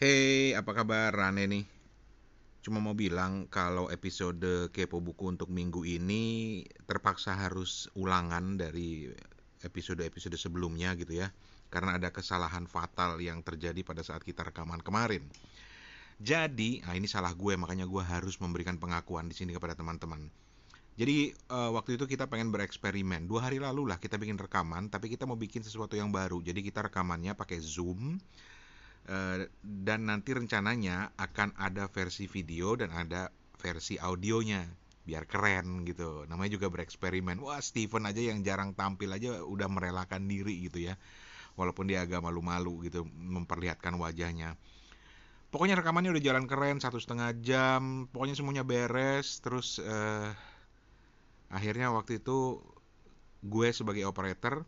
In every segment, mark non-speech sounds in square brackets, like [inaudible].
Hey, apa kabar Rane nih? Cuma mau bilang kalau episode Kepo Buku untuk minggu ini terpaksa harus ulangan dari episode-episode sebelumnya gitu ya. Karena ada kesalahan fatal yang terjadi pada saat kita rekaman kemarin. Jadi, ah ini salah gue, makanya gue harus memberikan pengakuan di sini kepada teman-teman. Jadi uh, waktu itu kita pengen bereksperimen. Dua hari lalu lah kita bikin rekaman, tapi kita mau bikin sesuatu yang baru. Jadi kita rekamannya pakai Zoom dan nanti rencananya akan ada versi video dan ada versi audionya biar keren gitu. Namanya juga bereksperimen. Wah Steven aja yang jarang tampil aja udah merelakan diri gitu ya. Walaupun dia agak malu-malu gitu memperlihatkan wajahnya. Pokoknya rekamannya udah jalan keren satu setengah jam. Pokoknya semuanya beres. Terus uh, akhirnya waktu itu gue sebagai operator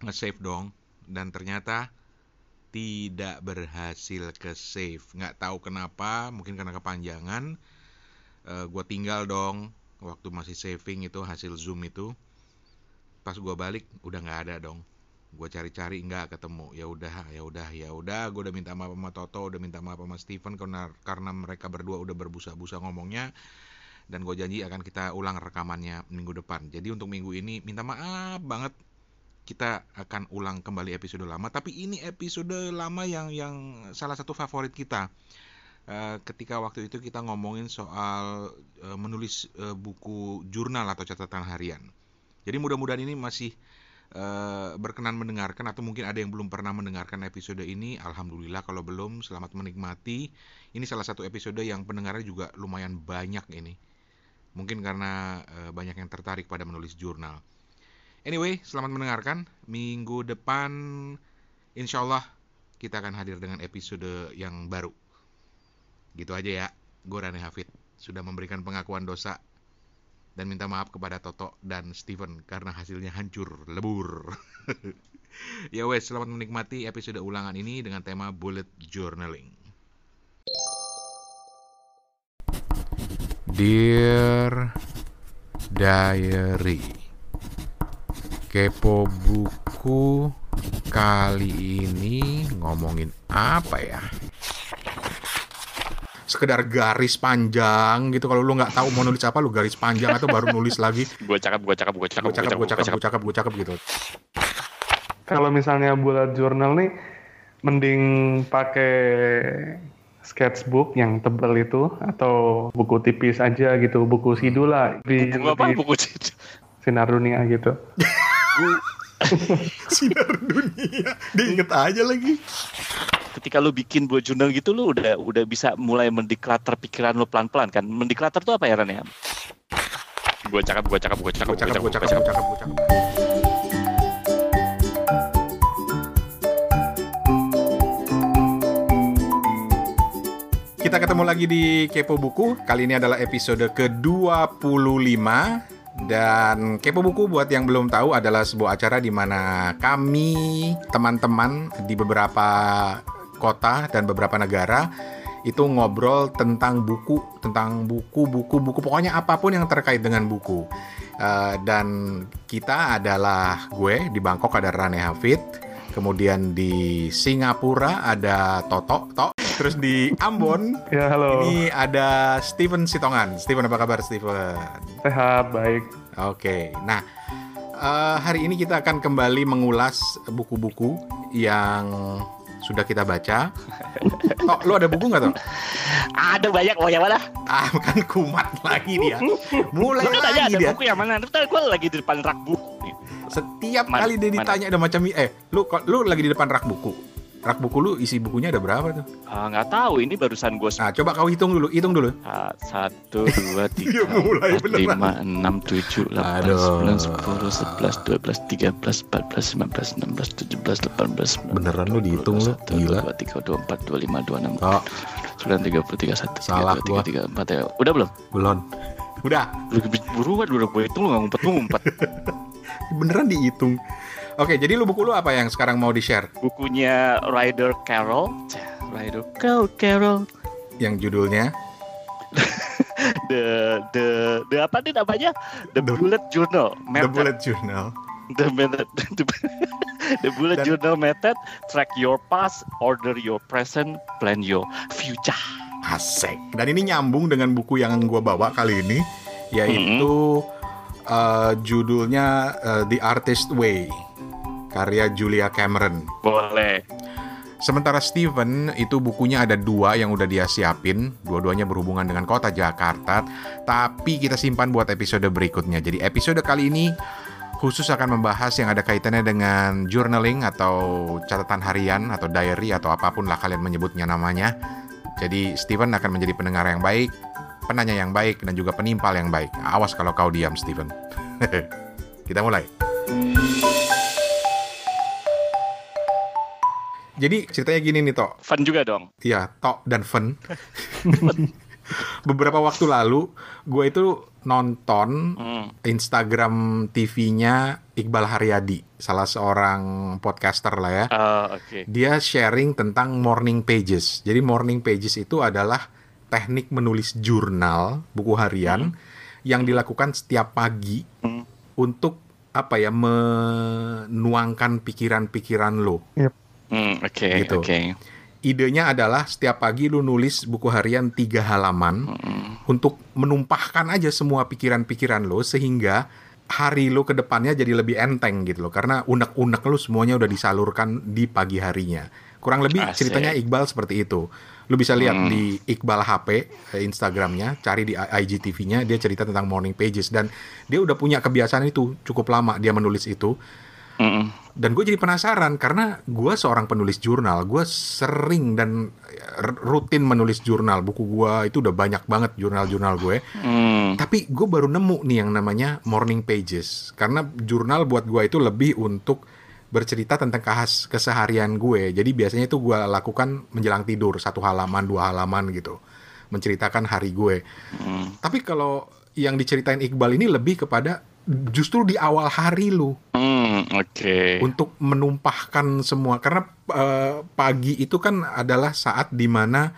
nge-save dong dan ternyata tidak berhasil ke save. Nggak tahu kenapa mungkin karena kepanjangan. Uh, gue tinggal dong waktu masih saving itu hasil zoom itu. Pas gue balik udah nggak ada dong. Gue cari-cari nggak ketemu. Ya udah ya udah ya udah. Gue udah minta maaf sama Toto udah minta maaf sama Steven karena karena mereka berdua udah berbusa-busa ngomongnya. Dan gue janji akan kita ulang rekamannya minggu depan. Jadi untuk minggu ini minta maaf banget kita akan ulang kembali episode lama. Tapi ini episode lama yang yang salah satu favorit kita. Uh, ketika waktu itu kita ngomongin soal uh, menulis uh, buku jurnal atau catatan harian. Jadi mudah-mudahan ini masih berkenan mendengarkan atau mungkin ada yang belum pernah mendengarkan episode ini. Alhamdulillah kalau belum selamat menikmati. Ini salah satu episode yang pendengarnya juga lumayan banyak ini Mungkin karena banyak yang tertarik pada menulis jurnal. Anyway, selamat mendengarkan. Minggu depan, insya Allah kita akan hadir dengan episode yang baru. Gitu aja ya. Gue Rane Hafid sudah memberikan pengakuan dosa dan minta maaf kepada Toto dan Steven karena hasilnya hancur, lebur. [laughs] ya wes, selamat menikmati episode ulangan ini dengan tema bullet journaling. Dear Diary Kepo buku kali ini ngomongin apa ya? sekedar garis panjang gitu. Kalau lu nggak tahu mau nulis apa lu garis panjang atau baru nulis lagi. [laughs] Gue cakap gue cakap gue cakap gue cakap gue cakap gue cakap. gue cakap gitu. Kalau misalnya bullet journal nih mending pakai sketchbook yang tebal itu atau buku tipis aja gitu buku sidul lah. Di, buku apa? di, buku sidul. sinar dunia gitu [laughs] [laughs] sinar dunia. Diinget aja lagi. Ketika lu bikin buat jurnal gitu lu udah udah bisa mulai mendiklater pikiran lu pelan-pelan kan? Mendiklater tuh apa ya Ran ya? Gue cakap gue cakap gue cakap gue cakap gue cakap gue cakap gue cakap. Kita ketemu lagi di Kepo Buku. Kali ini adalah episode ke-25 dan Kepo Buku buat yang belum tahu adalah sebuah acara di mana kami teman-teman di beberapa kota dan beberapa negara itu ngobrol tentang buku, tentang buku, buku, buku, pokoknya apa pun yang terkait dengan buku. Uh, dan kita adalah gue di Bangkok ada Rane Hafid, kemudian di Singapura ada Toto, Tok, Terus di Ambon, ya halo. Ini ada Steven Sitongan. Steven apa kabar Steven? Sehat, baik. Oke. Nah, uh, hari ini kita akan kembali mengulas buku-buku yang sudah kita baca. Tok, [laughs] lu ada buku nggak, Tok? Ada banyak, oh yang mana? Ah, kan kumat lagi dia. Mulai lu lagi ada dia. buku yang mana? Ntar gue lagi di depan rak buku. Setiap Man, kali dia ditanya ada macam eh, lu lu lagi di depan rak buku rak buku lu isi bukunya ada berapa tuh? Ah nggak tahu ini barusan gue. Nah coba kau hitung dulu, hitung dulu. Ah, satu, dua, [laughs] tiga, empat, lima, enam, tujuh, delapan, sembilan, sepuluh, sebelas, dua belas, tiga belas, empat belas, lima belas, enam belas, tujuh belas, delapan belas. Beneran lu dihitung lu? Gila. Dua, tiga, dua, empat, dua lima, dua enam. Oh. Sembilan, tiga puluh, tiga, satu, Salah tiga, dua, tiga, empat ya. Udah belum? Belum. Udah. Buruan udah gue hitung lu nggak ngumpet ngumpet. [laughs] Beneran dihitung. Oke, jadi lu buku lu apa yang sekarang mau di-share? Bukunya Ryder Carroll. Ryder Carroll Carroll. Yang judulnya [laughs] the the the apa nih namanya? The, the Bullet Journal. Method. The Bullet Journal. The method, [laughs] the, [laughs] the bullet Dan- journal method track your past, order your present, plan your future. Asik. Dan ini nyambung dengan buku yang gue bawa kali ini, yaitu uh, judulnya uh, The Artist Way, karya Julia Cameron. Boleh. Sementara Steven itu bukunya ada dua yang udah dia siapin, dua-duanya berhubungan dengan kota Jakarta, tapi kita simpan buat episode berikutnya. Jadi episode kali ini khusus akan membahas yang ada kaitannya dengan journaling atau catatan harian atau diary atau apa pun lah kalian menyebutnya namanya. Jadi Steven akan menjadi pendengar yang baik, penanya yang baik, dan juga penimpal yang baik. Awas kalau kau diam, Steven. [laughs] kita mulai. Jadi ceritanya gini nih, Tok. Fun juga dong. Iya, Tok dan Fen. Beberapa waktu lalu, gue itu nonton Hmm. Instagram TV-nya Iqbal Haryadi, salah seorang podcaster lah ya. Ah, oke. Dia sharing tentang morning pages. Jadi morning pages itu adalah teknik menulis jurnal, buku harian, yang dilakukan setiap pagi Hmm. untuk apa ya menuangkan pikiran-pikiran lo. Hmm, oke, Gitu. oke. Idenya adalah setiap pagi lu nulis buku harian tiga halaman Hmm. untuk menumpahkan aja semua pikiran-pikiran lo sehingga hari lo ke depannya jadi lebih enteng gitu loh karena unek-unek lo semuanya udah disalurkan di pagi harinya. Kurang lebih Asik. ceritanya Iqbal seperti itu. Lu bisa lihat Hmm. di Iqbal HP eh, Instagramnya, cari di IGTV-nya dia cerita tentang morning pages dan dia udah punya kebiasaan itu cukup lama dia menulis itu. Mm-mm. Dan gue jadi penasaran karena gue seorang penulis jurnal, gue sering dan r- rutin menulis jurnal. Buku gue itu udah banyak banget jurnal-jurnal gue. Hmm. Tapi gue baru nemu nih yang namanya morning pages. Karena jurnal buat gue itu lebih untuk bercerita tentang khas keseharian gue. Jadi biasanya itu gue lakukan menjelang tidur satu halaman dua halaman gitu, menceritakan hari gue. Hmm. Tapi kalau yang diceritain Iqbal ini lebih kepada justru di awal hari lu Hmm, oke. untuk menumpahkan semua karena eh, pagi itu kan adalah saat di mana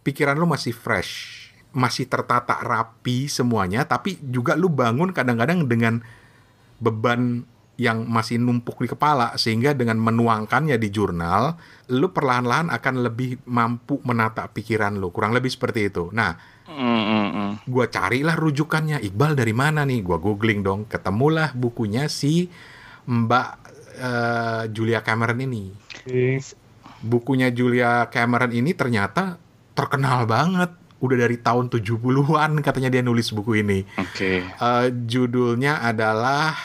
pikiran lu masih fresh masih tertata rapi semuanya tapi juga lu bangun kadang-kadang dengan beban yang masih numpuk di kepala sehingga dengan menuangkannya di jurnal lu perlahan-lahan akan lebih mampu menata pikiran lu. Kurang lebih seperti itu. Nah Hmm, hmm, hmm. gua carilah rujukannya. Iqbal dari mana nih? Gua googling dong. Ketemulah bukunya si Mbak eh, Julia Cameron ini. Oke. bukunya Julia Cameron ini ternyata terkenal banget. Udah dari tahun 70-an katanya dia nulis buku ini. Oke. Eh, judulnya adalah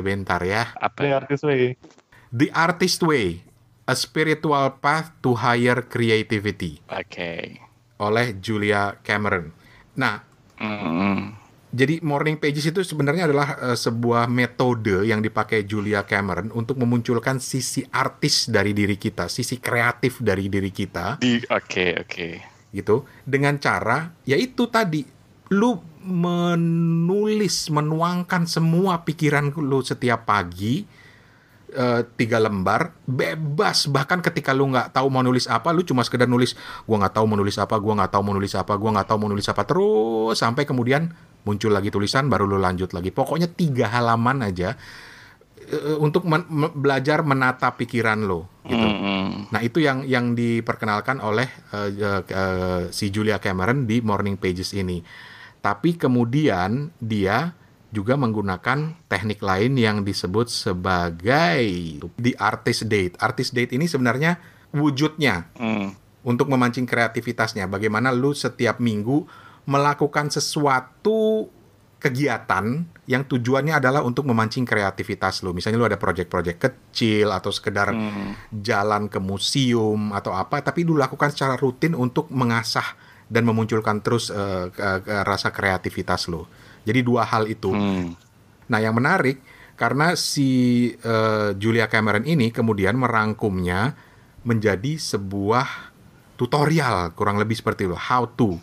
sebentar ya Apa? The? Artist Way. The Artist Way A Spiritual Path to Higher Creativity Oke. oleh Julia Cameron nah hmm. Jadi morning pages itu sebenarnya adalah eh, sebuah metode yang dipakai Julia Cameron untuk memunculkan sisi artis dari diri kita, sisi kreatif dari diri kita Di, oke, oke. gitu dengan cara yaitu tadi lu menulis, menuangkan semua pikiran lu setiap pagi eh, tiga lembar bebas bahkan ketika lu nggak tahu mau nulis apa lu cuma sekedar nulis gua nggak tahu mau nulis apa gua nggak tahu mau nulis apa gua nggak tahu mau nulis apa terus sampai kemudian muncul lagi tulisan baru lu lanjut lagi pokoknya tiga halaman aja eh, untuk men- me- belajar menata pikiran lo gitu Hmm, hmm. Nah itu yang yang diperkenalkan oleh eh, eh, eh, si Julia Cameron di Morning Pages ini. Tapi kemudian dia juga menggunakan teknik lain yang disebut sebagai the artist date. Artist date ini sebenarnya wujudnya Hmm. untuk memancing kreativitasnya. Bagaimana lu setiap minggu melakukan sesuatu kegiatan yang tujuannya adalah untuk memancing kreativitas lu. Misalnya lu ada project-project kecil atau sekedar Hmm. jalan ke museum atau apa, tapi lu lakukan secara rutin untuk mengasah dan memunculkan terus ke- ke- rasa kreativitas lo. Jadi dua hal itu. Hmm. Nah, yang menarik karena si eh, Julia Cameron ini kemudian merangkumnya menjadi sebuah tutorial kurang lebih seperti itu, how to.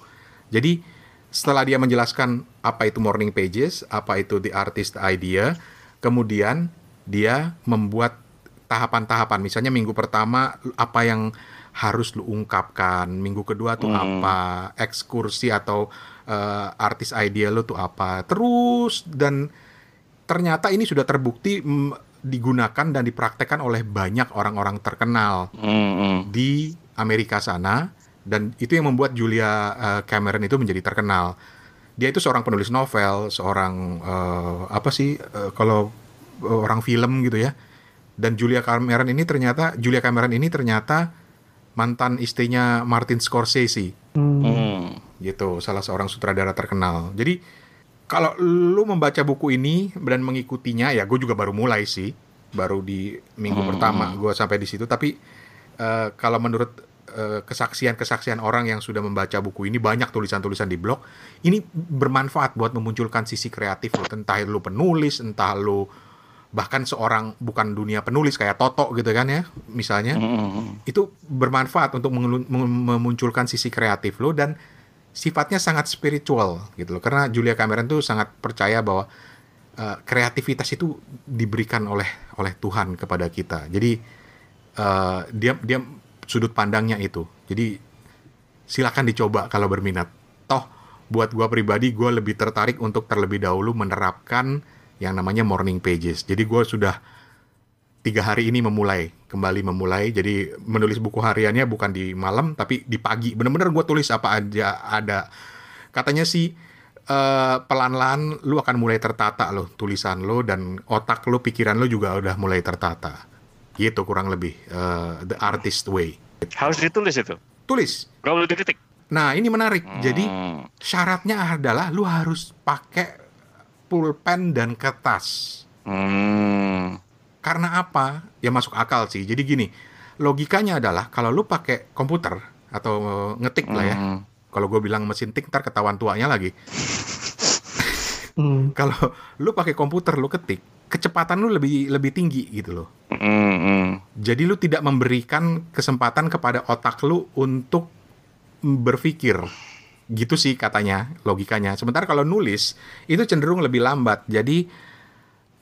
Jadi setelah dia menjelaskan apa itu morning pages, apa itu the artist idea, kemudian dia membuat tahapan-tahapan. Misalnya minggu pertama apa yang harus lu ungkapkan, minggu kedua tuh Hmm. apa, ekskursi atau eh, artis idea lu tuh apa. Terus dan ternyata ini sudah terbukti mm, digunakan dan dipraktekkan oleh banyak orang-orang terkenal Hmm, hmm. di Amerika sana dan itu yang membuat Julia uh, Cameron itu menjadi terkenal. Dia itu seorang penulis novel, seorang uh, apa sih uh, kalau uh, orang film gitu ya. Dan Julia Cameron ini ternyata Julia Cameron ini ternyata mantan istrinya Martin Scorsese Hmm. Hmm. gitu, salah seorang sutradara terkenal. Jadi kalau lu membaca buku ini dan mengikutinya, ya gue juga baru mulai sih, baru di minggu Hmm. pertama gue sampai di situ. Tapi eh, kalau menurut eh, kesaksian-kesaksian orang yang sudah membaca buku ini, banyak tulisan-tulisan di blog, ini bermanfaat buat memunculkan sisi kreatif lo. Entah lu penulis, entah lu bahkan seorang bukan dunia penulis kayak Toto gitu kan ya, misalnya. Hmm. itu bermanfaat untuk memunculkan sisi kreatif lo dan sifatnya sangat spiritual gitu loh. Karena Julia Cameron tuh sangat percaya bahwa uh, kreativitas itu diberikan oleh oleh Tuhan kepada kita. Jadi uh, dia dia sudut pandangnya itu. Jadi silakan dicoba kalau berminat. Toh buat gua pribadi gua lebih tertarik untuk terlebih dahulu menerapkan yang namanya morning pages. Jadi gua sudah tiga hari ini memulai kembali memulai. Jadi menulis buku hariannya bukan di malam tapi di pagi. Bener-bener gue tulis apa aja ada. Katanya sih eh, pelan-pelan lu akan mulai tertata loh tulisan lo dan otak lo pikiran lo juga udah mulai tertata. Gitu kurang lebih eh, the artist way. Harus ditulis itu. tulis. Gak boleh diketik. nah ini menarik. Jadi Hmm. syaratnya adalah lu harus pakai pulpen dan kertas Hmm. Karena apa? Ya masuk akal sih. Jadi gini, logikanya adalah kalau lu pakai komputer atau ngetik lah ya. Hmm. Kalau gue bilang mesin tik ntar ketahuan tuanya lagi. Hmm. [laughs] Kalau lu pakai komputer lu ketik, kecepatan lu lebih lebih tinggi gitu loh. Hmm, hmm. Jadi lu tidak memberikan kesempatan kepada otak lu untuk berpikir. Gitu sih katanya, logikanya. Sementara kalau nulis itu cenderung lebih lambat. Jadi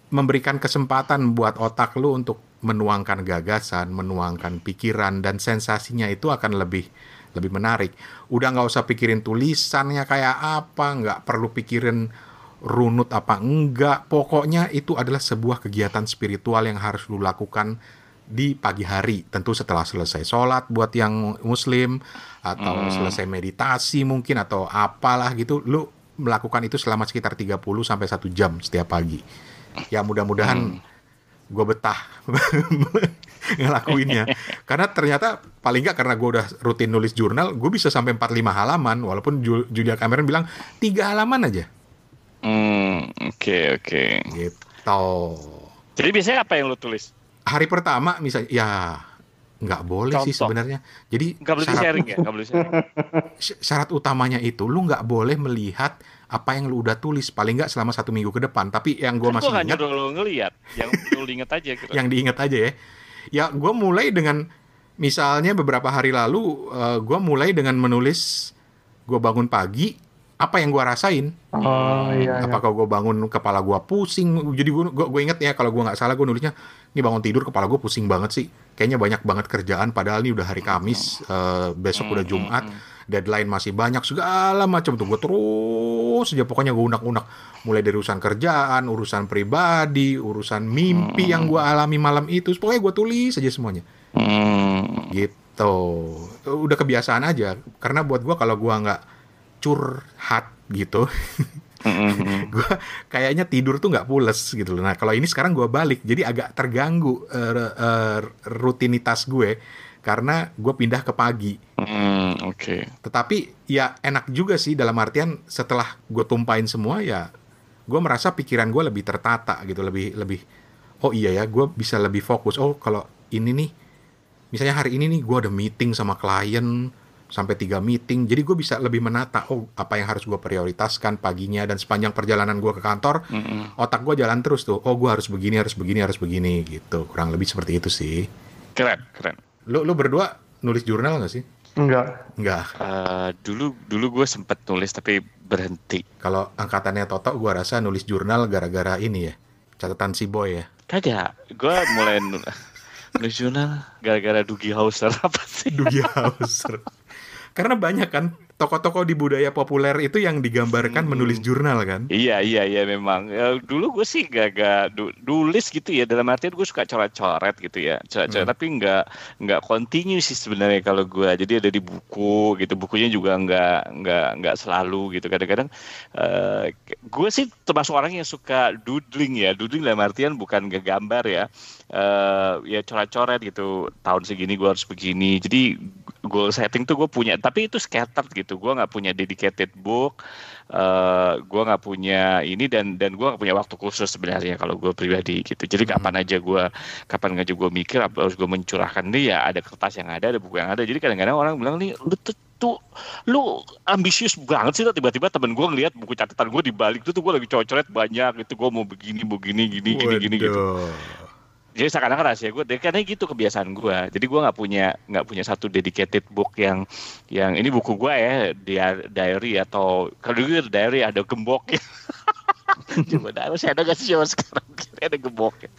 memberikan kesempatan buat otak lu untuk menuangkan gagasan, menuangkan pikiran dan sensasinya itu akan lebih lebih menarik. Udah nggak usah pikirin tulisannya kayak apa, nggak perlu pikirin runut apa enggak. Pokoknya itu adalah sebuah kegiatan spiritual yang harus lu lakukan di pagi hari. Tentu setelah selesai sholat buat yang muslim atau Hmm. selesai meditasi mungkin atau apalah gitu. Lu melakukan itu selama sekitar 30 sampai 1 jam setiap pagi. Ya mudah-mudahan gue betah [laughs] ngelakuinnya. karena ternyata paling nggak karena gue udah rutin nulis jurnal, gue bisa sampai 45 halaman. Walaupun Ju- Julia Cameron bilang tiga halaman aja. Hmm, oke oke. Gitu. Jadi biasanya apa yang lu tulis? Hari pertama misalnya, ya nggak boleh sih Contoh. sebenarnya. Jadi Gak boleh syarat, sharing ya? Gak boleh sharing. [laughs] syarat utamanya itu lu nggak boleh melihat apa yang lu udah tulis paling nggak selama satu minggu ke depan. Tapi yang gue Kan masih gua ingat, lu ngeliat, yang lu inget aja gitu. yang diingat aja ya. Ya gue mulai dengan misalnya beberapa hari lalu gue mulai dengan menulis gue bangun pagi apa yang gue rasain. Oh iya. iya. Apakah gue bangun kepala gue pusing? Jadi gue gue inget ya kalau gue nggak salah gue nulisnya ini bangun tidur kepala gue pusing banget sih. Kayaknya banyak banget kerjaan padahal ini udah hari Kamis, eh, besok udah Jumat, deadline masih banyak segala macam tuh gue terus aja pokoknya gue unak-unak mulai dari urusan kerjaan, urusan pribadi, urusan mimpi yang gue alami malam itu, pokoknya gue tulis aja semuanya Hmm. gitu. Udah kebiasaan aja karena buat gue kalau gue nggak curhat gitu [laughs] gue kayaknya tidur tuh nggak pules gitu loh. Nah kalau ini sekarang gue balik, jadi agak terganggu eh, eh, rutinitas gue karena gue pindah ke pagi. Hmm, oke. Tetapi ya enak juga sih dalam artian setelah gue tumpain semua ya gue merasa pikiran gue lebih tertata gitu, lebih lebih oh iya ya gue bisa lebih fokus. Oh kalau ini nih, misalnya hari ini nih gue ada meeting sama klien sampai tiga meeting, jadi gue bisa lebih menata oh apa yang harus gue prioritaskan paginya dan sepanjang perjalanan gue ke kantor Hmm. otak gue jalan terus tuh. Oh gue harus begini, harus begini, harus begini gitu. Kurang lebih seperti itu sih. Keren, keren. Lu lu berdua nulis jurnal nggak sih? Enggak. Enggak. Eh, dulu dulu gue sempet nulis tapi berhenti. Kalau angkatannya Toto, gua rasa nulis jurnal gara-gara ini ya. Catatan si boy ya. Kagak, gue mulai nu- [laughs] nulis jurnal gara-gara Dugi Hauser [laughs] apa sih? Dugi Hauser. Karena banyak kan tokoh-tokoh di budaya populer itu yang digambarkan Hmm. menulis jurnal kan? Iya iya iya memang. Ya, dulu gue sih gak, gak du- nulis gitu ya dalam artian gue suka coret-coret gitu ya, coret-coret Hmm. tapi nggak nggak continue sih sebenarnya kalau gue. Jadi ada di buku gitu, bukunya juga nggak nggak nggak selalu gitu. Kadang-kadang eh, gue sih termasuk orang yang suka doodling ya, doodling dalam artian bukan ngegambar ya, eh ya coret-coret gitu. Tahun segini gue harus begini. Jadi goal setting tuh gue punya, tapi itu scattered gitu. Gue nggak punya dedicated book eh gue nggak punya ini dan dan gue nggak punya waktu khusus sebenarnya kalau gue pribadi gitu jadi kapan aja gue kapan aja gue mikir harus gue mencurahkan ini ya ada kertas yang ada ada buku yang ada jadi kadang-kadang orang bilang nih lu tuh, tuh lu ambisius banget sih tiba-tiba temen gue ngeliat buku catatan gue di balik tuh tuh gue lagi coret-coret banyak itu gue mau begini begini gini gini gini gitu. Jadi seakan-akan rahasia gue karena gitu kebiasaan gue jadi gue nggak punya nggak punya satu dedicated book yang yang ini buku gue ya dia diary atau kalau dulu diary ada gembok ya [laughs] coba dah masih ada gak sih zaman sekarang Kira ada gembok ya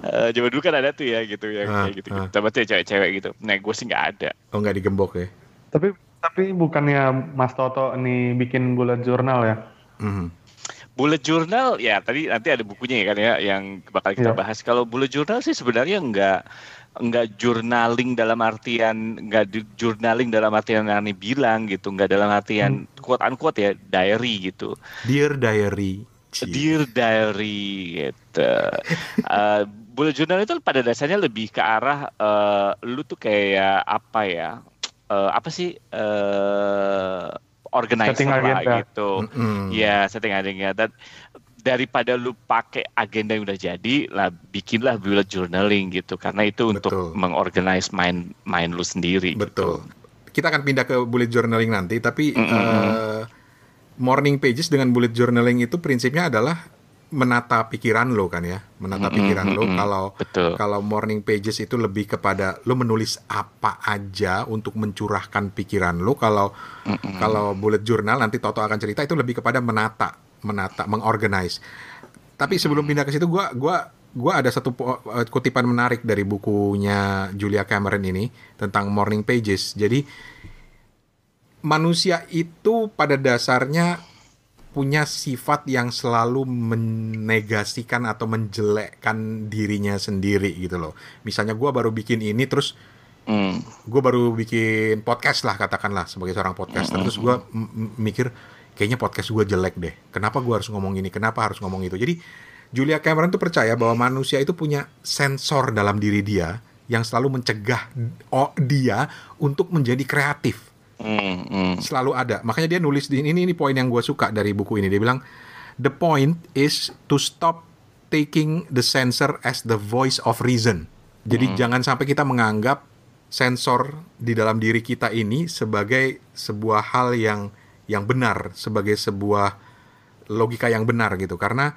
Eh, coba dulu kan ada tuh ya gitu ya Ah, kayak gitu ah. gitu tuh cewek-cewek gitu nah gue sih nggak ada Oh nggak digembok ya? Tapi tapi bukannya Mas Toto nih bikin bullet journal ya? Mhm. Bullet journal ya tadi nanti ada bukunya ya kan ya yang bakal kita Iya. bahas. Kalau bullet journal sih sebenarnya nggak nggak journaling dalam artian nggak di- journaling dalam artian yang Ani bilang gitu, nggak dalam artian quote unquote ya diary gitu. Dear Diary. Cie. Dear diary gitu. [laughs] Eh, bullet journal itu pada dasarnya lebih ke arah eh, lu tuh kayak apa ya? Eh, apa sih eh organizer Setting lah agenda. gitu. Mm-mm. Ya, setting agenda dan daripada lu pakai agenda yang udah jadi lah bikinlah bullet journaling gitu karena itu untuk mengorganize mind mind lu sendiri Betul. gitu. Kita akan pindah ke bullet journaling nanti, tapi Mm-mm. eh, morning pages dengan bullet journaling itu prinsipnya adalah menata pikiran lo kan ya, menata pikiran lo. Kalau Betul. kalau morning pages itu lebih kepada lo menulis apa aja untuk mencurahkan pikiran lo. Kalau Mm-mm. kalau bullet journal nanti Toto akan cerita itu lebih kepada menata, menata, mengorganize. Tapi sebelum pindah ke situ, gua gua gua ada satu eh, kutipan menarik dari bukunya Julia Cameron ini tentang morning pages. Jadi manusia itu pada dasarnya punya sifat yang selalu menegasikan atau menjelekkan dirinya sendiri gitu loh. Misalnya gua baru bikin ini terus Mm. gue baru bikin podcast lah katakanlah sebagai seorang podcaster. Terus gue mikir kayaknya podcast gue jelek deh. Kenapa gue harus ngomong ini? Kenapa harus ngomong itu? Jadi Julia Cameron tuh percaya bahwa manusia itu punya sensor dalam diri dia yang selalu mencegah dia untuk menjadi kreatif Mm, mm. selalu ada. Makanya dia nulis di ini ini poin yang gue suka dari buku ini. Dia bilang the point is to stop taking the sensor as the voice of reason. Jadi jangan sampai kita menganggap sensor di dalam diri kita ini sebagai sebuah hal yang yang benar sebagai sebuah logika yang benar gitu. Karena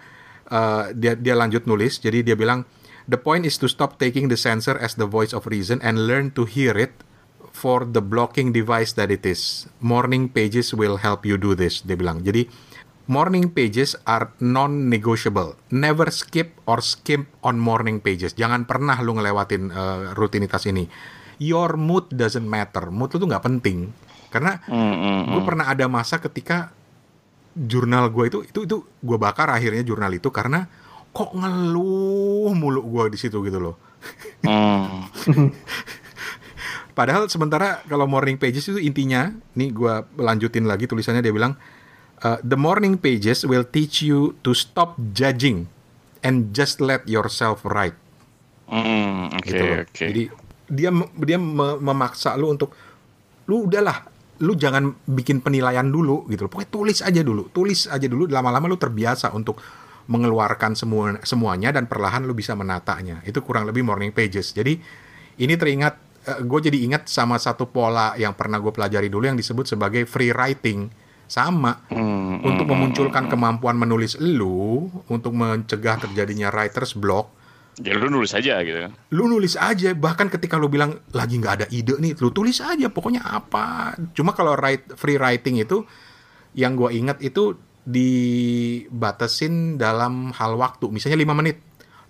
uh, dia dia lanjut nulis jadi dia bilang the point is to stop taking the sensor as the voice of reason and learn to hear it for the blocking device that it is. Morning pages will help you do this dia bilang. Jadi morning pages are non-negotiable. Never skip or skip on morning pages. Jangan pernah lu ngelewatin uh, rutinitas ini. Your mood doesn't matter. Mood lu tuh nggak penting. Karena Mm, mm, gue mm. pernah ada masa ketika jurnal gue itu itu itu gue bakar akhirnya jurnal itu karena kok ngeluh mulu gue di situ gitu loh. Mm. [laughs] padahal sementara kalau morning pages itu intinya nih gue lanjutin lagi tulisannya dia bilang uh, the morning pages will teach you to stop judging and just let yourself write Mm, Oke gitu loh. oke. Jadi dia dia me- memaksa lu untuk lu udahlah lu jangan bikin penilaian dulu gitu loh. Pokoknya tulis aja dulu, tulis aja dulu lama-lama lu terbiasa untuk mengeluarkan semua semuanya dan perlahan lu bisa menatanya. Itu kurang lebih morning pages. Jadi ini teringat gue jadi ingat sama satu pola yang pernah gue pelajari dulu yang disebut sebagai free writing. Sama. Mm, untuk mm, memunculkan kemampuan menulis lu untuk mencegah terjadinya writer's block. Ya lu nulis aja gitu. lu nulis aja bahkan ketika lu bilang lagi nggak ada ide nih lu tulis aja pokoknya apa. Cuma kalau write free writing itu yang gue ingat itu dibatasin dalam hal waktu. Misalnya lima menit.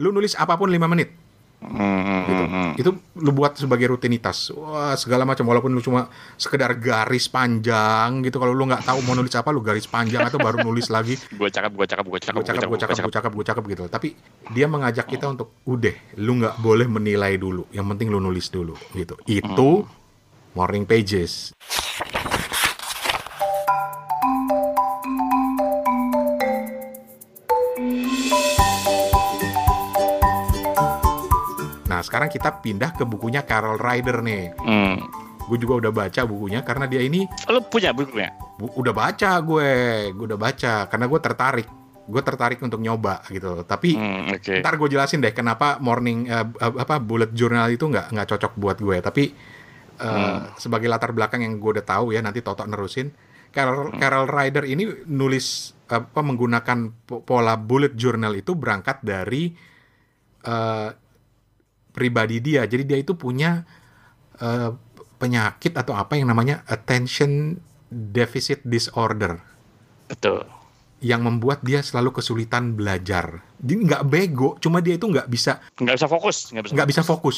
Lu nulis apa pun lima menit Hmm, gitu. hmm, hmm. Itu lu buat sebagai rutinitas. Wah, segala macam walaupun lu cuma sekedar garis panjang gitu. Kalau lu nggak tahu mau nulis apa, lu garis panjang atau baru nulis lagi. [laughs] Gue cakap, gue cakap, gue cakap, Gue cakep, gue cakep, gue cakep, gue cakep gitu. Tapi dia mengajak kita untuk udah, lu nggak boleh menilai dulu. Yang penting lu nulis dulu gitu. Itu morning pages. Sekarang kita pindah ke bukunya Carol Ryder nih. Hmm. Gue juga udah baca bukunya karena dia ini Lo punya bukunya? Bu- udah baca gue, gue udah baca karena gue tertarik, gue tertarik untuk nyoba gitu. Tapi Hmm, oke. ntar gue jelasin deh kenapa morning eh, apa bullet journal itu nggak nggak cocok buat gue. Tapi eh, sebagai latar belakang yang gue udah tahu ya nanti Toto nerusin. Carol, Carol Ryder ini nulis apa menggunakan po- pola bullet journal itu berangkat dari pribadi dia. Jadi dia itu punya eh, penyakit atau apa yang namanya attention deficit disorder Betul. yang membuat dia selalu kesulitan belajar. Dia nggak bego, cuma dia itu nggak bisa Nggak bisa fokus. Nggak bisa. nggak bisa fokus,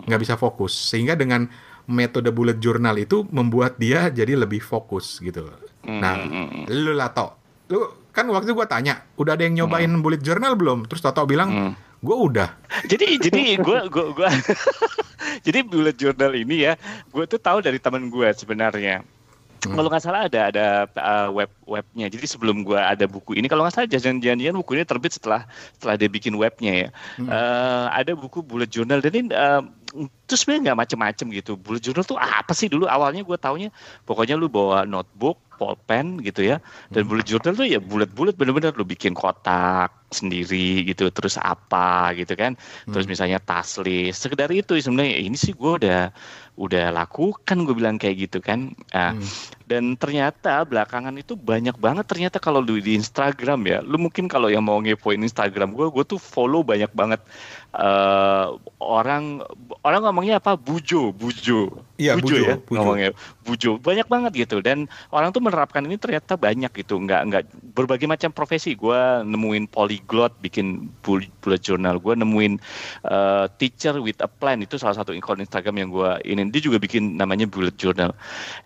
nggak bisa fokus. Sehingga dengan metode bullet journal itu membuat dia jadi lebih fokus gitu. Nah, Hmm, lu lah Tok. lu kan waktu gua tanya, udah ada yang nyobain bullet journal belum? Terus Toto bilang, Hmm. Gua udah. jadi [laughs] jadi gue gue gue [laughs] jadi bullet journal ini ya gue tuh tahu dari teman gue sebenarnya. Hmm. kalau nggak salah ada ada uh, web webnya. Jadi sebelum gue ada buku ini kalau nggak salah jangan-jangan buku ini terbit setelah setelah dia bikin webnya ya. Hmm. Eh, ada buku bullet journal. Dan ini eh, itu sebenarnya nggak macem-macem gitu. Bullet journal tuh apa sih dulu? Awalnya gue taunya pokoknya lu bawa notebook pulpen gitu ya. Dan bullet journal tuh ya bulat-bulat bener-bener lu bikin kotak sendiri gitu terus apa gitu kan. Terus misalnya tas list sekedar itu sebenarnya. Ini sih gue udah udah lakukan gue bilang kayak gitu kan. Nah, Hmm. dan ternyata belakangan itu banyak banget ternyata kalau lu di Instagram ya. Lu mungkin kalau yang mau ngepoin Instagram gue gue tuh follow banyak banget eh, orang orang ngomongnya apa? Bujo bujo. Iya, bujo, ya bujo. ngomongnya. Bujo. Banyak banget gitu. Dan orang tuh menerapkan ini ternyata banyak gitu. Nggak nggak berbagai macam profesi. Gue nemuin polyglot bikin bul- bullet journal. Gue nemuin eh, teacher with a plan. Itu salah satu akun Instagram yang gue ini. Dia juga bikin namanya bullet journal.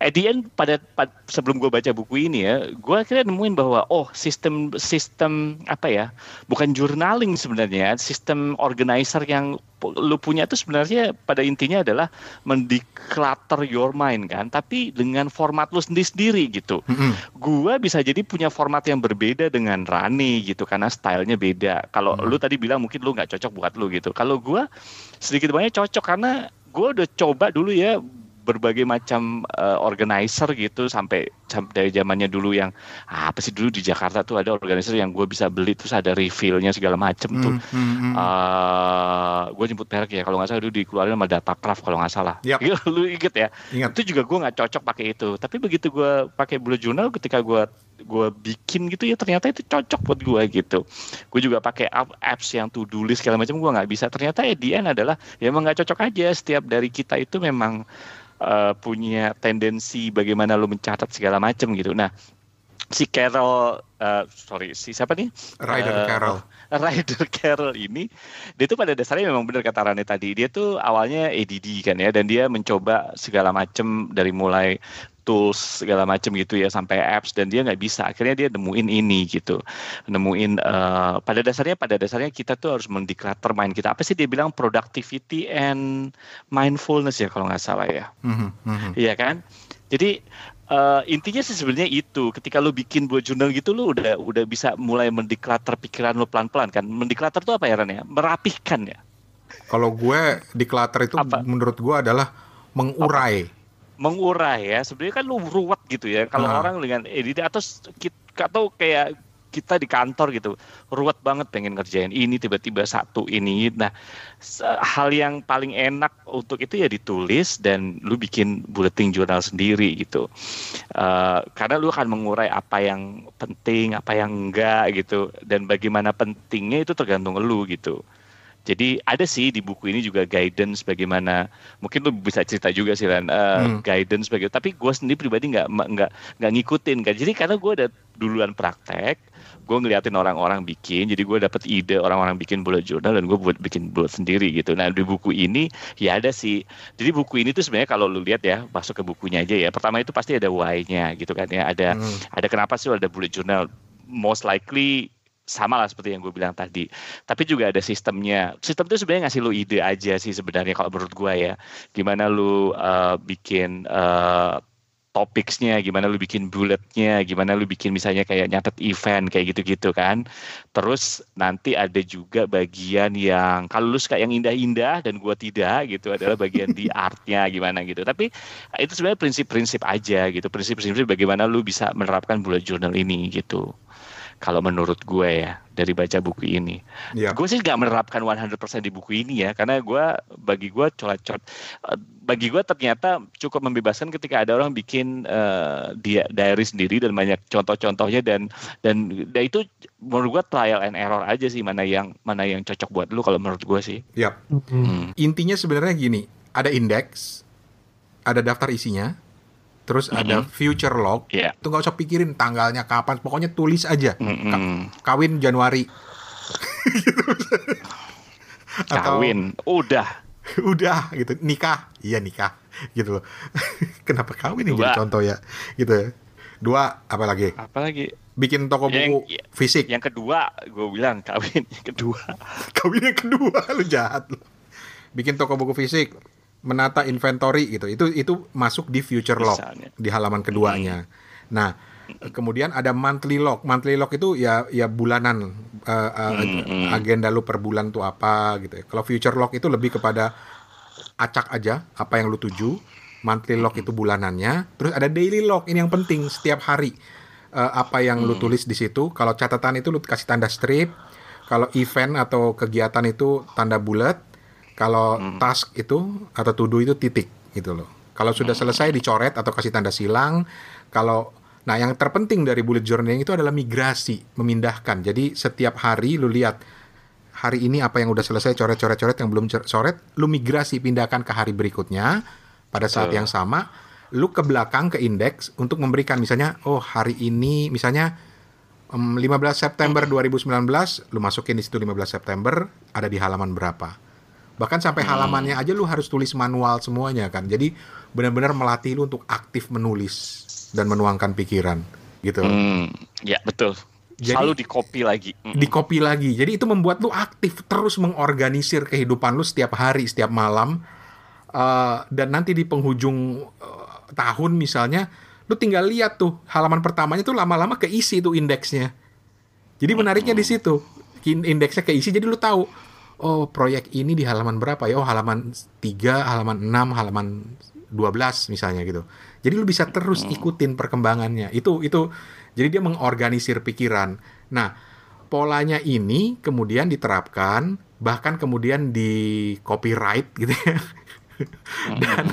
At the end pada, pad- sebelum gue baca buku ini ya gue akhirnya nemuin bahwa oh sistem sistem apa ya bukan journaling sebenarnya sistem organizer yang lu punya itu sebenarnya pada intinya adalah mendeclutter your mind kan tapi dengan format lu sendiri sendiri gitu Mm-mm. gua bisa jadi punya format yang berbeda dengan Rani gitu karena stylenya beda. Kalau lu tadi bilang mungkin lu nggak cocok buat lu gitu. Kalau gua sedikit banyak cocok karena gua udah coba dulu ya berbagai macam eh, organizer gitu sampai sam- dari zamannya dulu yang ah, apa sih dulu di Jakarta tuh ada organizer yang gue bisa beli terus ada refillnya segala macem tuh. Mm, mm, mm. gue jemput merek ya kalau nggak salah dulu dikeluarin sama Datacraft kalau nggak salah. Yap. [laughs] lu inget ya? Ingat. itu juga gue nggak cocok pakai itu tapi begitu gue pakai bullet journal ketika gue gue bikin gitu ya ternyata itu cocok buat gue gitu gue juga pakai app- apps yang to do list segala macam gue nggak bisa ternyata at the end adalah ya emang nggak cocok aja setiap dari kita itu memang eh, punya tendensi bagaimana lu mencatat segala macam gitu. Nah si Carol eh, sorry si siapa nih? Ryder Eh, Carroll. [laughs] Ryder Carroll ini dia tuh pada dasarnya memang benar kata Rane tadi. Dia tuh awalnya ADD kan ya dan dia mencoba segala macam dari mulai tools segala macam gitu ya sampai apps dan dia nggak bisa. Akhirnya dia nemuin ini gitu. Nemuin eh, pada dasarnya pada dasarnya kita tuh harus mendeclutter mind kita. Apa sih dia bilang? Productivity and mindfulness ya kalau nggak salah ya. Mhm, mhm. Iya kan? Jadi eh, intinya sih sebenarnya itu. Ketika lu bikin bullet journal gitu, lu udah udah bisa mulai mendeclutter pikiran lu pelan-pelan kan. Mendeclutter tuh apa ya Ran ya? Merapihkan ya. Kalau gue declutter itu Apa? menurut gue adalah mengurai. Mengurai ya. Sebenarnya kan lu ruwet gitu ya. Kalau Ah. orang dengan edit atau atau kayak kita di kantor gitu ruwet banget pengen ngerjain ini tiba-tiba satu ini. Nah hal yang paling enak untuk itu ya ditulis dan lu bikin bulletin jurnal sendiri gitu. Eh, karena lu akan mengurai apa yang penting apa yang enggak gitu. Dan bagaimana pentingnya itu tergantung lu gitu Jadi ada sih di buku ini juga guidance bagaimana mungkin lu bisa cerita juga sih Len, uh, hmm. guidance bagaimana. Tapi gue sendiri pribadi nggak nggak nggak ngikutin kan. Jadi karena gue ada duluan praktek, gue ngeliatin orang-orang bikin, jadi gue dapet ide orang-orang bikin bullet journal dan gue buat bikin bullet sendiri gitu. Nah di buku ini ya ada sih. Jadi buku ini tuh sebenarnya kalau lu lihat ya masuk ke bukunya aja ya. Pertama itu pasti ada why-nya gitu kan ya. Ada hmm. ada kenapa sih ada bullet journal? Most likely sama lah seperti yang gue bilang tadi. Tapi juga ada sistemnya. Sistem itu sebenarnya ngasih lu ide aja sih sebenarnya kalau menurut gue ya. Gimana lu uh, bikin uh, topicsnya, gimana lu bikin bulletnya, gimana lu bikin misalnya kayak nyatet event kayak gitu-gitu kan. Terus nanti ada juga bagian yang kalau lu suka yang indah-indah dan gue tidak gitu adalah bagian di [laughs] artnya gimana gitu. Tapi itu sebenarnya prinsip-prinsip aja gitu, prinsip-prinsip bagaimana lu bisa menerapkan bullet journal ini gitu kalau menurut gue ya dari baca buku ini. Yeah. Gue sih nggak menerapkan 100% di buku ini ya, karena gue bagi gue colat-colat. Eh, bagi gue ternyata cukup membebaskan ketika ada orang bikin uh, dia diary sendiri dan banyak contoh-contohnya dan dan dan itu menurut gue trial and error aja sih mana yang mana yang cocok buat lu kalau menurut gue sih. Yap. Hmm. Intinya sebenarnya gini, ada indeks, ada daftar isinya, terus mm -hmm. ada future log, yeah. itu nggak usah pikirin tanggalnya kapan, pokoknya tulis aja. Ka kawin Januari. [laughs] Atau, kawin, udah. [laughs] udah gitu, nikah, iya nikah, gitu loh. [laughs] Kenapa kawin ini jadi contoh ya, gitu. Dua, apa lagi? Apa lagi? Bikin toko buku yang, fisik. Yang kedua, gue bilang kawin yang kedua. kawin yang kedua, lu jahat lo. Bikin toko buku fisik menata inventory gitu. Itu itu masuk di future log Misalnya. di halaman keduanya. Hmm. Nah, kemudian ada monthly log. Monthly log itu ya ya bulanan uh, uh, hmm. agenda lu per bulan tuh apa gitu. Ya. Kalau future log itu lebih kepada acak aja apa yang lu tuju. Monthly log itu bulanannya. Terus ada daily log ini yang penting setiap hari uh, apa yang hmm. lu tulis di situ. Kalau catatan itu lu kasih tanda strip. Kalau event atau kegiatan itu tanda bulat kalau hmm. task itu atau to do itu titik gitu loh. Kalau sudah hmm. selesai dicoret atau kasih tanda silang. Kalau nah yang terpenting dari bullet journaling itu adalah migrasi, memindahkan. Jadi setiap hari lu lihat hari ini apa yang udah selesai coret-coret-coret yang belum coret, lu migrasi pindahkan ke hari berikutnya pada saat yang sama, lu ke belakang ke indeks untuk memberikan misalnya oh hari ini misalnya um, 15 September 2019 lu masukin di situ 15 September ada di halaman berapa Bahkan sampai hmm. halamannya aja lu harus tulis manual semuanya kan. Jadi benar-benar melatih lu untuk aktif menulis dan menuangkan pikiran gitu. Hmm, ya betul. Jadi, Selalu di copy lagi. Hmm. Di copy lagi. Jadi itu membuat lu aktif terus mengorganisir kehidupan lu setiap hari, setiap malam. Uh, dan nanti di penghujung uh, tahun misalnya, lu tinggal lihat tuh halaman pertamanya tuh lama-lama keisi tuh indeksnya. Jadi menariknya di situ. Indeksnya keisi jadi lu tahu oh proyek ini di halaman berapa ya? Oh halaman 3, halaman 6, halaman 12 misalnya gitu. Jadi lu bisa terus hmm. ikutin perkembangannya. Itu itu jadi dia mengorganisir pikiran. Nah, polanya ini kemudian diterapkan bahkan kemudian di copyright gitu ya. [laughs] dan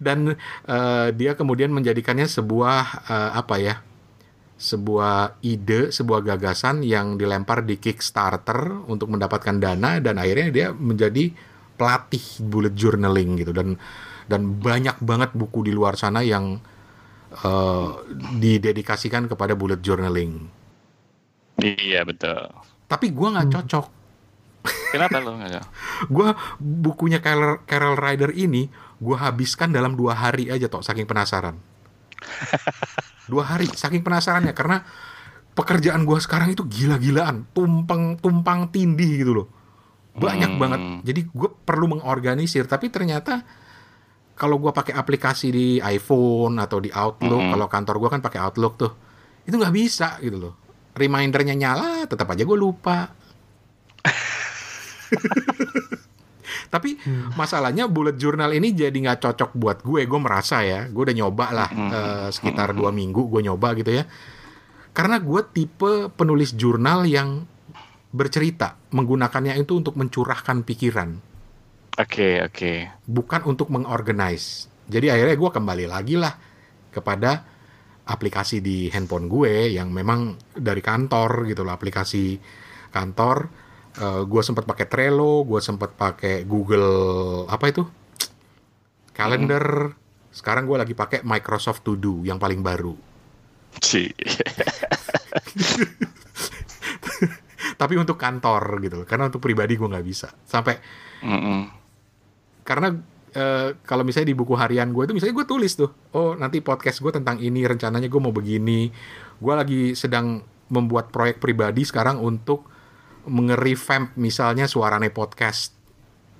dan uh, dia kemudian menjadikannya sebuah uh, apa ya? Sebuah ide, sebuah gagasan yang dilempar di Kickstarter untuk mendapatkan dana dan akhirnya dia menjadi pelatih bullet journaling gitu dan dan banyak banget buku di luar sana yang uh, didedikasikan kepada bullet journaling. Iya betul. Tapi gue nggak cocok. [laughs] Kenapa lo nggak cocok? gue bukunya Carol, Carol Rider ini gue habiskan dalam dua hari aja toh saking penasaran. [laughs] dua hari saking penasarannya. Karena pekerjaan gue sekarang itu gila-gilaan. Tumpang tumpang tindih gitu loh. Banyak hmm. banget. Jadi gue perlu mengorganisir. Tapi ternyata kalau gue pakai aplikasi di iPhone atau di Outlook hmm. kalau kantor gue kan pakai Outlook tuh itu nggak bisa gitu loh. Remindernya nyala tetap aja gue lupa [laughs] Tapi hmm. masalahnya bullet journal ini jadi nggak cocok buat gue. Gue merasa ya, gue udah nyoba lah hmm. uh, sekitar dua minggu gue nyoba gitu ya. Karena gue tipe penulis jurnal yang bercerita, menggunakannya itu untuk mencurahkan pikiran. Oke okay, oke. Okay. Bukan untuk mengorganize. Jadi akhirnya gue kembali lagi lah kepada aplikasi di handphone gue yang memang dari kantor gitu loh aplikasi kantor Uh, gue sempat pakai Trello, gue sempat pakai Google apa itu Calendar. Hmm. Sekarang gue lagi pakai Microsoft To Do yang paling baru. Ci. [laughs] Tapi untuk kantor gitu, karena untuk pribadi gue nggak bisa. Sampai Mm -mm. karena uh, kalau misalnya di buku harian gue itu misalnya gue tulis tuh, oh nanti podcast gue tentang ini rencananya gue mau begini. Gue lagi sedang membuat proyek pribadi sekarang untuk mengerevamp misalnya suarane podcast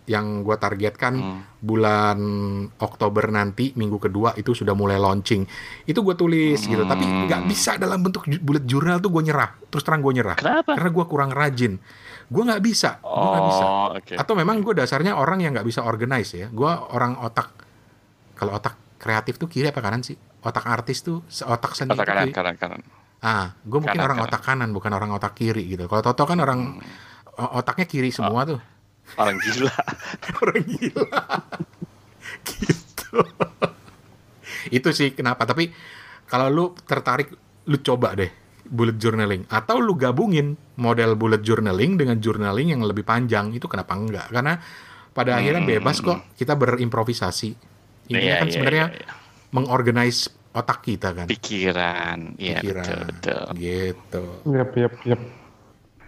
yang gue targetkan Hmm. bulan Oktober nanti minggu kedua itu sudah mulai launching itu gue tulis gitu tapi Hmm. nggak bisa dalam bentuk bullet journal tuh gue nyerah terus terang gue nyerah Kenapa? karena gue kurang rajin gue nggak bisa gue nggak bisa Oh, oke. atau memang gue dasarnya orang yang nggak bisa organize ya gue orang otak kalau otak kreatif tuh kiri apa kanan sih otak artis tuh otak seni Otak kanan, kiri. kanan, kanan. Ah gue mungkin Kanan, orang kanan. otak kanan bukan orang otak kiri gitu. Kalau Toto kan orang Hmm. otaknya kiri semua tuh. Orang gila. [laughs] orang gila. [laughs] Gitu. Itu sih kenapa. Tapi kalau lu tertarik lu coba deh bullet journaling. Atau lu gabungin model bullet journaling dengan journaling yang lebih panjang. Itu kenapa enggak? Karena pada akhirnya Hmm. bebas kok. kita berimprovisasi. Intinya Iya, kan iya, sebenarnya iya, iya. mengorganize otak kita kan Pikiran. Iya, pikiran betul, betul. gitu Yap, yap, yap.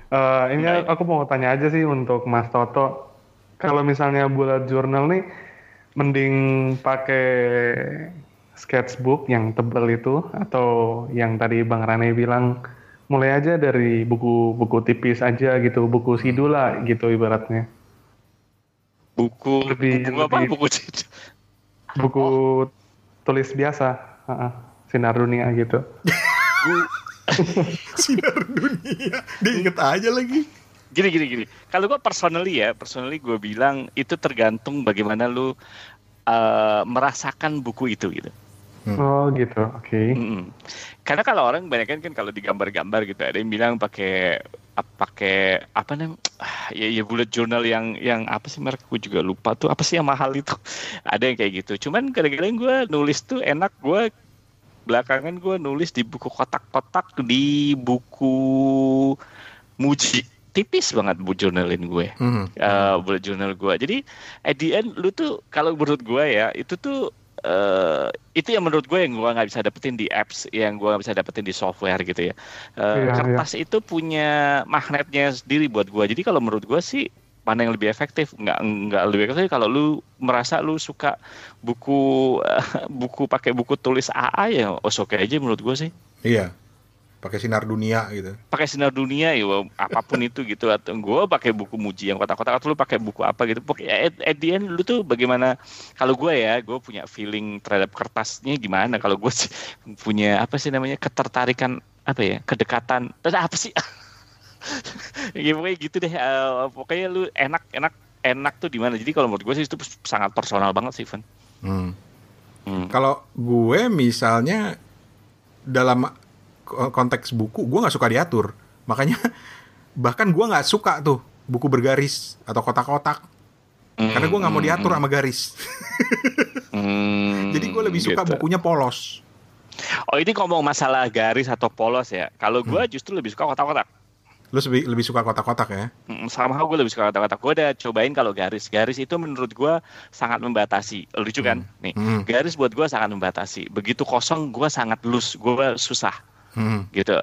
Eh, ini Baik. aku mau tanya aja sih untuk Mas Toto. Kalau misalnya bullet journal nih, mending pakai sketchbook yang tebal itu atau yang tadi Bang Rane bilang mulai aja dari buku-buku tipis aja gitu, buku sidul lah gitu ibaratnya. Buku, Lebih- buku apa? lebih- Buku Buku tulis biasa, heeh, sinar dunia gitu. [laughs] sinar dunia diinget aja lagi gini gini gini kalau gue personally ya personally gue bilang itu tergantung bagaimana lu eh, merasakan buku itu gitu Oh gitu, oke. Mm-mm. karena kalau orang kebanyakan kan kalau digambar-gambar gitu ada yang bilang pakai pakai apa namanya ah, [sighs] ya ya bullet journal yang yang apa sih merek? Gue juga lupa tuh apa sih yang mahal itu? [laughs] Ada yang kayak gitu. Cuman kadang-kadang gue nulis tuh enak gue belakangan gue nulis di buku kotak-kotak di buku muji. Tipis banget bu journalin gue. Hmm. uh, bullet journal gue. Jadi at the end lu tuh kalau menurut gue ya itu tuh eh, itu yang menurut gue yang gue nggak bisa dapetin di apps, yang gue nggak bisa dapetin di software gitu ya. Eh, Iya, kertas itu punya magnetnya sendiri buat gue. Jadi kalau menurut gue sih mana yang lebih efektif? Nggak nggak lebih efektif kalau lu merasa lu suka buku eh, [laughs] buku pakai buku tulis AA ya, oh oke aja menurut gue sih iya pakai sinar dunia gitu. Pakai sinar dunia ya apa pun itu gitu. Atau gue pakai buku muji yang kotak-kotak atau lu pakai buku apa gitu. Pokoknya at, at the end lu tuh bagaimana kalau gue ya gue punya feeling terhadap kertasnya gimana. Kalau gue sih punya apa sih namanya ketertarikan apa ya kedekatan. Terus apa sih? [laughs] Ya pokoknya gitu deh. Eh, pokoknya lu enak enak enak tuh di mana. Jadi kalau menurut gue sih itu sangat personal banget sih Van. Hmm. Hmm. Kalau gue misalnya dalam konteks buku, gue nggak suka diatur. Makanya [laughs] bahkan gue nggak suka tuh buku bergaris atau kotak-kotak. Karena gue nggak mau Hmm, diatur hmm, sama garis. [laughs] hmm, Jadi gue lebih suka gitu. bukunya polos. Oh ini ngomong masalah garis atau polos ya. Kalau gue Hmm. justru lebih suka kotak-kotak. Lu lebih, lebih suka kotak-kotak ya? Mm, Sama gue lebih suka kotak-kotak. Gue udah cobain kalau garis. Garis itu menurut gue sangat membatasi. Lucu kan? Nih, Hmm. garis buat gue sangat membatasi. Begitu kosong gue sangat loose. Gue susah Hmm. gitu.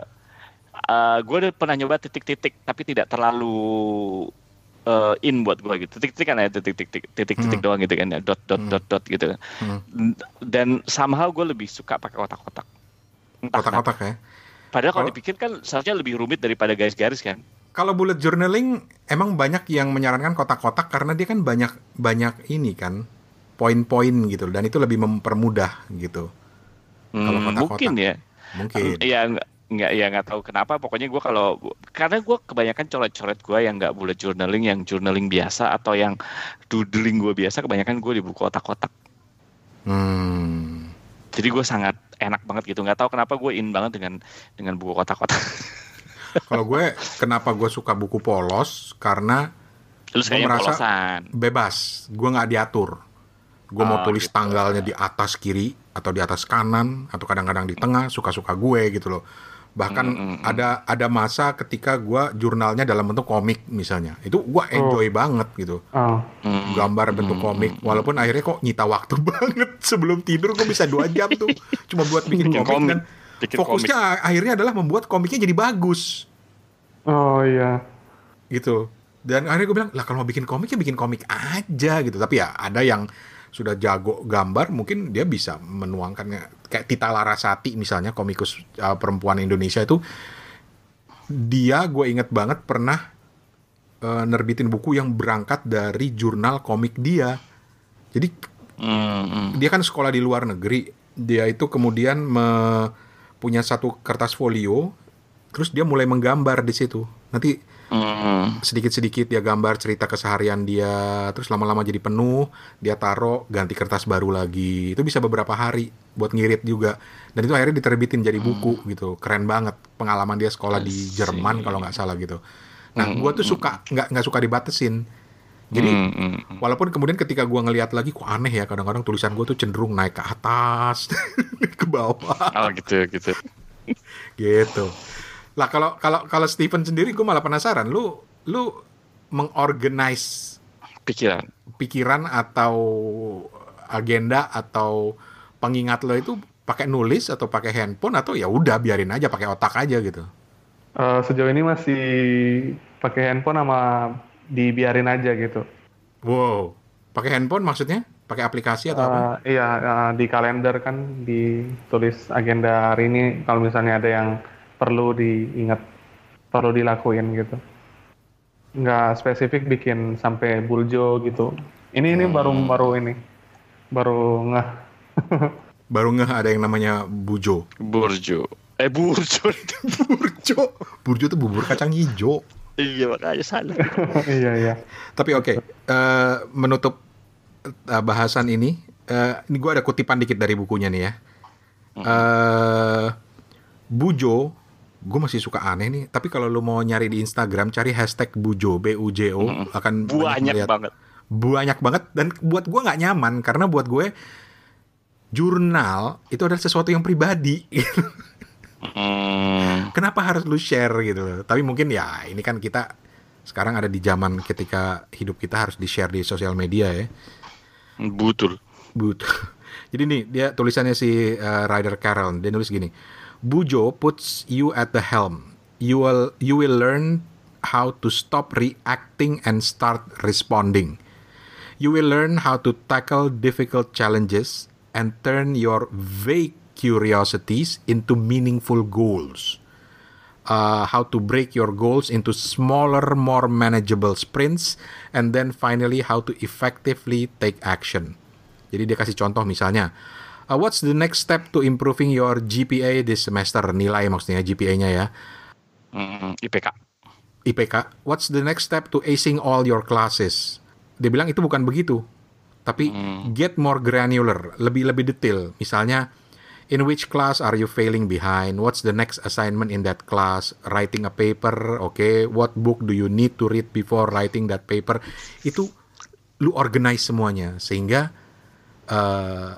Eh gue udah pernah nyoba titik-titik tapi tidak terlalu eh, in buat gue gitu. Titik-titik kan ya titik-titik titik-titik Hmm. doang gitu kan ya. Dot dot Hmm. dot dot gitu. Hmm. Dan somehow gue lebih suka pakai kotak-kotak. Kotak-kotak ya. Padahal kalau Kalau- dipikir kan seharusnya lebih rumit daripada garis-garis kan. Kalau bullet journaling emang banyak yang menyarankan kotak-kotak karena dia kan banyak banyak ini kan poin-poin gitu dan itu lebih mempermudah gitu. Kalau Hmm, kotak-kotak. mungkin ya. Mungkin. Iya nggak nggak ya nggak tahu kenapa. Pokoknya gue kalau karena gue kebanyakan coret-coret gue yang nggak bullet journaling, yang journaling biasa atau yang doodling gue biasa, kebanyakan gue di buku kotak-kotak. Hmm. Jadi gue sangat enak banget gitu. Nggak tahu kenapa gue in banget dengan dengan buku kotak-kotak. [laughs] Kalau gue kenapa gue suka buku polos karena Terus kayak merasa- polosan. bebas, gue nggak diatur. Gue mau Oh, tulis gitu. tanggalnya di atas kiri atau di atas kanan atau kadang-kadang di tengah, suka-suka gue gitu loh. Bahkan Mm, mm, mm. ada ada masa ketika gua jurnalnya dalam bentuk komik misalnya. Itu gua enjoy banget gitu. Oh, Hmm. Gambar bentuk komik. Walaupun akhirnya kok nyita waktu [laughs] banget sebelum tidur gua bisa dua jam tuh cuma buat bikin komik, komik. dan Bikin fokusnya akhirnya adalah membuat komiknya jadi bagus oh iya. gitu. Dan akhirnya gue bilang, lah kalau mau bikin komik ya bikin komik aja gitu. Tapi ya ada yang sudah jago gambar, mungkin dia bisa menuangkannya. Kayak Tita Larasati misalnya, komikus uh, perempuan Indonesia itu, dia gue inget banget pernah uh, nerbitin buku yang berangkat dari jurnal komik dia. Jadi Hmm, hmm. dia kan sekolah di luar negeri. Dia itu kemudian me- punya satu kertas folio, terus dia mulai menggambar di situ. Nanti. Sedikit-sedikit dia gambar cerita keseharian dia, terus lama-lama jadi penuh, dia taruh ganti kertas baru lagi. Itu bisa beberapa hari buat ngirit juga. Dan itu akhirnya diterbitin jadi buku gitu. Keren banget pengalaman dia sekolah di. Jerman kalau nggak salah gitu. Nah, gua tuh suka nggak nggak suka dibatasin. Jadi Hmm, hmm, hmm. Walaupun kemudian ketika gua ngelihat lagi kok aneh ya kadang-kadang tulisan gua tuh cenderung naik ke atas, [laughs] ke bawah Oh gitu gitu. gitu. Lah kalau kalau kalau Steven sendiri gua malah penasaran lu lu mengorganize Pikiran. pikiran atau agenda atau pengingat lo itu pakai nulis atau pakai handphone atau ya udah biarin aja pakai otak aja gitu. Eh, sejauh ini masih pakai handphone sama dibiarin aja gitu. Wow. Pakai handphone maksudnya? Pakai aplikasi atau apa? Eh, iya, eh, di kalender kan ditulis agenda hari ini kalau misalnya ada yang perlu diingat, perlu dilakuin gitu. Nggak spesifik bikin sampai buljo gitu. Ini ini baru baru ini, baru ngeh. [laughs] Baru ngeh ada yang namanya bujo. Burjo. Eh burjo. [laughs] Burjo. Burjo tuh bubur kacang hijau. iya makanya salah. [laughs] iya iya. Tapi oke, eh, menutup eh, bahasan ini, eh, ini gue ada kutipan dikit dari bukunya nih ya. Eh, Bujo, gue masih suka aneh nih. Tapi kalau lu mau nyari di Instagram, cari hashtag Bujo, B U J O, akan Banyak melihat- banget. banyak banget. Dan buat gue nggak nyaman karena buat gue jurnal itu adalah sesuatu yang pribadi. Hmm. Kenapa harus lu share gitu loh. Tapi mungkin ya ini kan kita sekarang ada di zaman ketika hidup kita harus di-share di sosial media ya. Betul. But. [laughs] Jadi nih dia tulisannya si uh, Ryder Carroll dia nulis gini. Bujo puts you at the helm. You will you will learn how to stop reacting and start responding. You will learn how to tackle difficult challenges and turn your vague curiosities into meaningful goals. Uh, how to break your goals into smaller, more manageable sprints, and then finally how to effectively take action. Jadi dia kasih contoh misalnya, uh, what's the next step to improving your GPA this semester? Nilai maksudnya GPA-nya ya. Hmm, IPK. IPK, what's the next step to acing all your classes? Dia bilang itu bukan begitu. Tapi get more granular, lebih lebih detail. Misalnya, in which class are you failing behind? What's the next assignment in that class? Writing a paper, okay? What book do you need to read before writing that paper? Itu lu organize semuanya sehingga eh,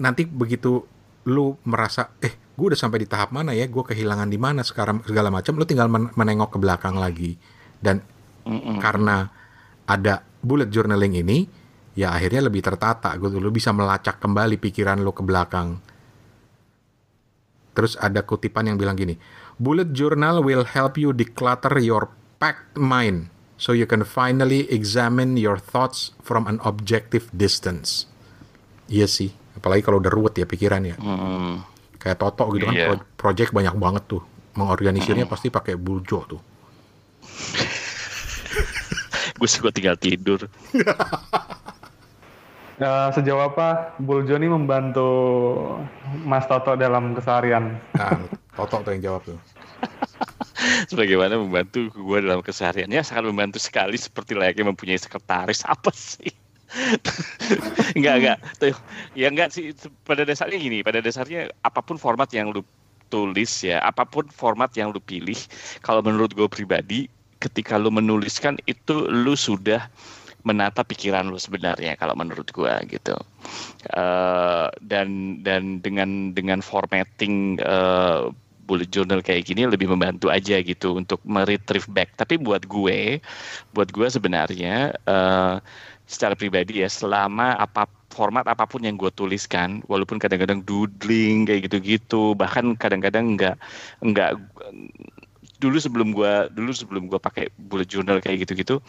nanti begitu lu merasa eh gue udah sampai di tahap mana ya? Gue kehilangan di mana sekarang? Segala macam lu tinggal men- menengok ke belakang lagi. Dan karena ada bullet journaling ini ya akhirnya lebih tertata gitu. Lu bisa melacak kembali pikiran lu ke belakang. Terus ada kutipan yang bilang gini bullet journal will help you declutter your packed mind so you can finally examine your thoughts from an objective distance. Iya sih apalagi kalau udah ruwet ya pikiran ya Hmm. kayak Toto gitu kan pro- project banyak banget tuh mengorganisirnya pasti pakai bujo tuh [laughs] Gue suka tinggal tidur. [laughs] Eh, sejauh apa Buljo ini membantu Mas Toto dalam keseharian? nah Toto tuh yang jawab tuh [laughs] Sebagaimana membantu gue dalam kesehariannya sangat membantu sekali seperti layaknya mempunyai sekretaris apa sih? [laughs] enggak enggak. Tuh ya enggak sih. Pada dasarnya gini pada dasarnya apa pun format yang lu tulis ya apa pun format yang lu pilih kalau menurut gue pribadi ketika lu menuliskan itu lu sudah menata pikiran lu sebenarnya kalau menurut gue gitu. Eh, dan dan dengan dengan formatting eh, bullet journal kayak gini lebih membantu aja gitu untuk meretrieve back. Tapi buat gue, buat gue sebenarnya uh, secara pribadi ya selama apa format apa pun yang gue tuliskan, walaupun kadang-kadang doodling kayak gitu-gitu, bahkan kadang-kadang nggak nggak dulu sebelum gue dulu sebelum gue pakai bullet journal kayak gitu-gitu,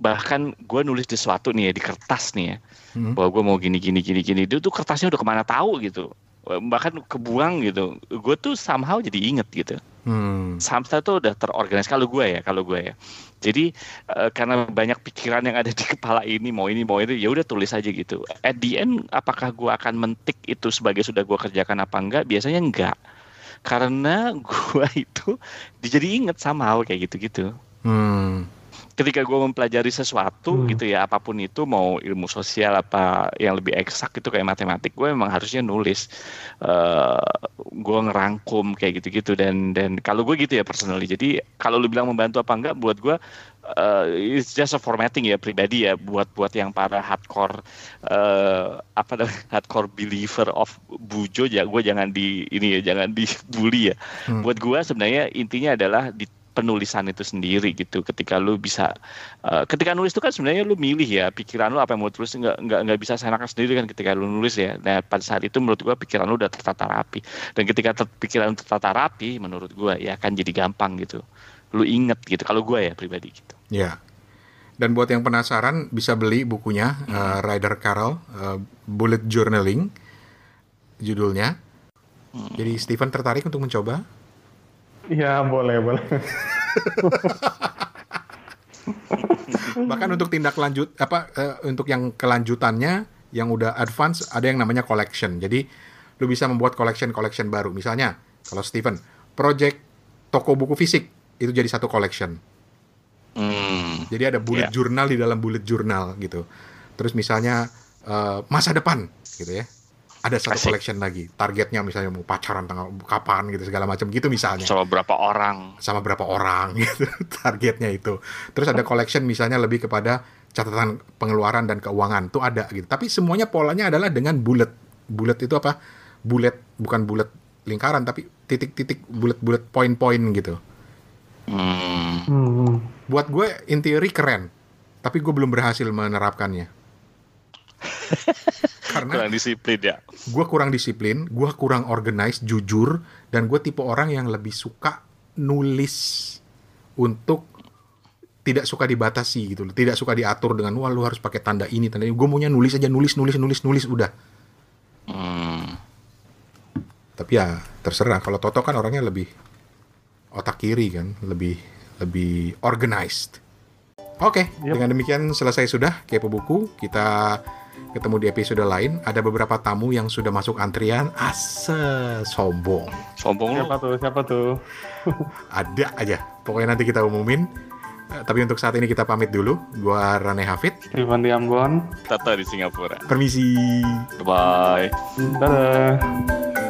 bahkan gue nulis sesuatu nih ya di kertas nih ya, hmm. bahwa gue mau gini gini gini gini, itu tuh kertasnya udah ke mana tahu gitu bahkan kebuang gitu gue tuh somehow jadi inget gitu hmm. Samstar tuh udah terorganisasi kalau gue ya kalau gue ya jadi uh, karena banyak pikiran yang ada di kepala ini mau ini mau ini ya udah tulis aja gitu. At the end apakah gue akan mentik itu sebagai sudah gue kerjakan apa enggak? Biasanya enggak. Karena [laughs] gue itu jadi inget somehow kayak gitu gitu hmm ketika gue mempelajari sesuatu hmm. gitu ya apa pun itu mau ilmu sosial apa yang lebih eksak itu kayak matematik gue memang harusnya nulis uh, gue ngerangkum kayak gitu-gitu dan dan kalau gue gitu ya personally jadi kalau lu bilang membantu apa enggak buat gue uh, it's just a formatting ya pribadi ya buat buat yang para hardcore uh, apa hardcore believer of bujo ya gue jangan di ini ya jangan dibully ya hmm. buat gue sebenarnya intinya adalah di penulisan itu sendiri gitu. Ketika lu bisa uh, ketika nulis itu kan sebenarnya lu milih ya pikiran lu apa yang mau tulis nggak nggak nggak bisa seenaknya sendiri kan ketika lu nulis ya. Nah pada saat itu menurut gua pikiran lu udah tertata rapi. Dan ketika ter pikiran tertata rapi menurut gua ya akan jadi gampang gitu. Lu inget gitu kalau gua ya pribadi gitu. Ya dan buat yang penasaran bisa beli bukunya hmm. uh, Ryder Carroll uh, Bullet Journaling judulnya. Hmm. jadi Steven tertarik untuk mencoba Iya boleh boleh. [laughs] Bahkan untuk tindak lanjut apa uh, untuk yang kelanjutannya yang udah advance ada yang namanya collection. Jadi lu bisa membuat collection collection baru. Misalnya kalau Steven project toko buku fisik itu jadi satu collection. Hmm. Jadi ada bullet yeah. journal di dalam bullet journal gitu. Terus misalnya uh, masa depan gitu ya ada satu Asik. collection lagi targetnya misalnya mau pacaran tanggal kapan gitu segala macam gitu misalnya. Sama berapa orang. Sama berapa orang [laughs] gitu targetnya itu. Terus ada collection misalnya lebih kepada catatan pengeluaran dan keuangan tuh ada gitu. Tapi semuanya polanya adalah dengan bullet bullet itu apa? Bullet bukan bullet lingkaran tapi titik-titik bullet-bullet point-point gitu. Hmm. buat gue in theory keren tapi gue belum berhasil menerapkannya [laughs] karena kurang disiplin ya. gue kurang disiplin gue kurang organized jujur dan gue tipe orang yang lebih suka nulis untuk tidak suka dibatasi gitu tidak suka diatur dengan wah lu harus pakai tanda ini tanda ini. Gue maunya nulis aja nulis nulis nulis nulis udah. Hmm. tapi ya terserah. Kalau Toto kan orangnya lebih otak kiri kan lebih lebih organized. Oke okay, yep. dengan demikian selesai sudah kepo buku. Kita ketemu di episode lain. Ada beberapa tamu yang sudah masuk antrian. Ase, sombong. Sombong Siapa tuh? Siapa tuh? [laughs] Ada aja. Pokoknya nanti kita umumin. Uh, tapi untuk saat ini kita pamit dulu. Gua Rane Hafid. Ivan di Ambon. Tata di Singapura. Permisi. Bye. Dadah.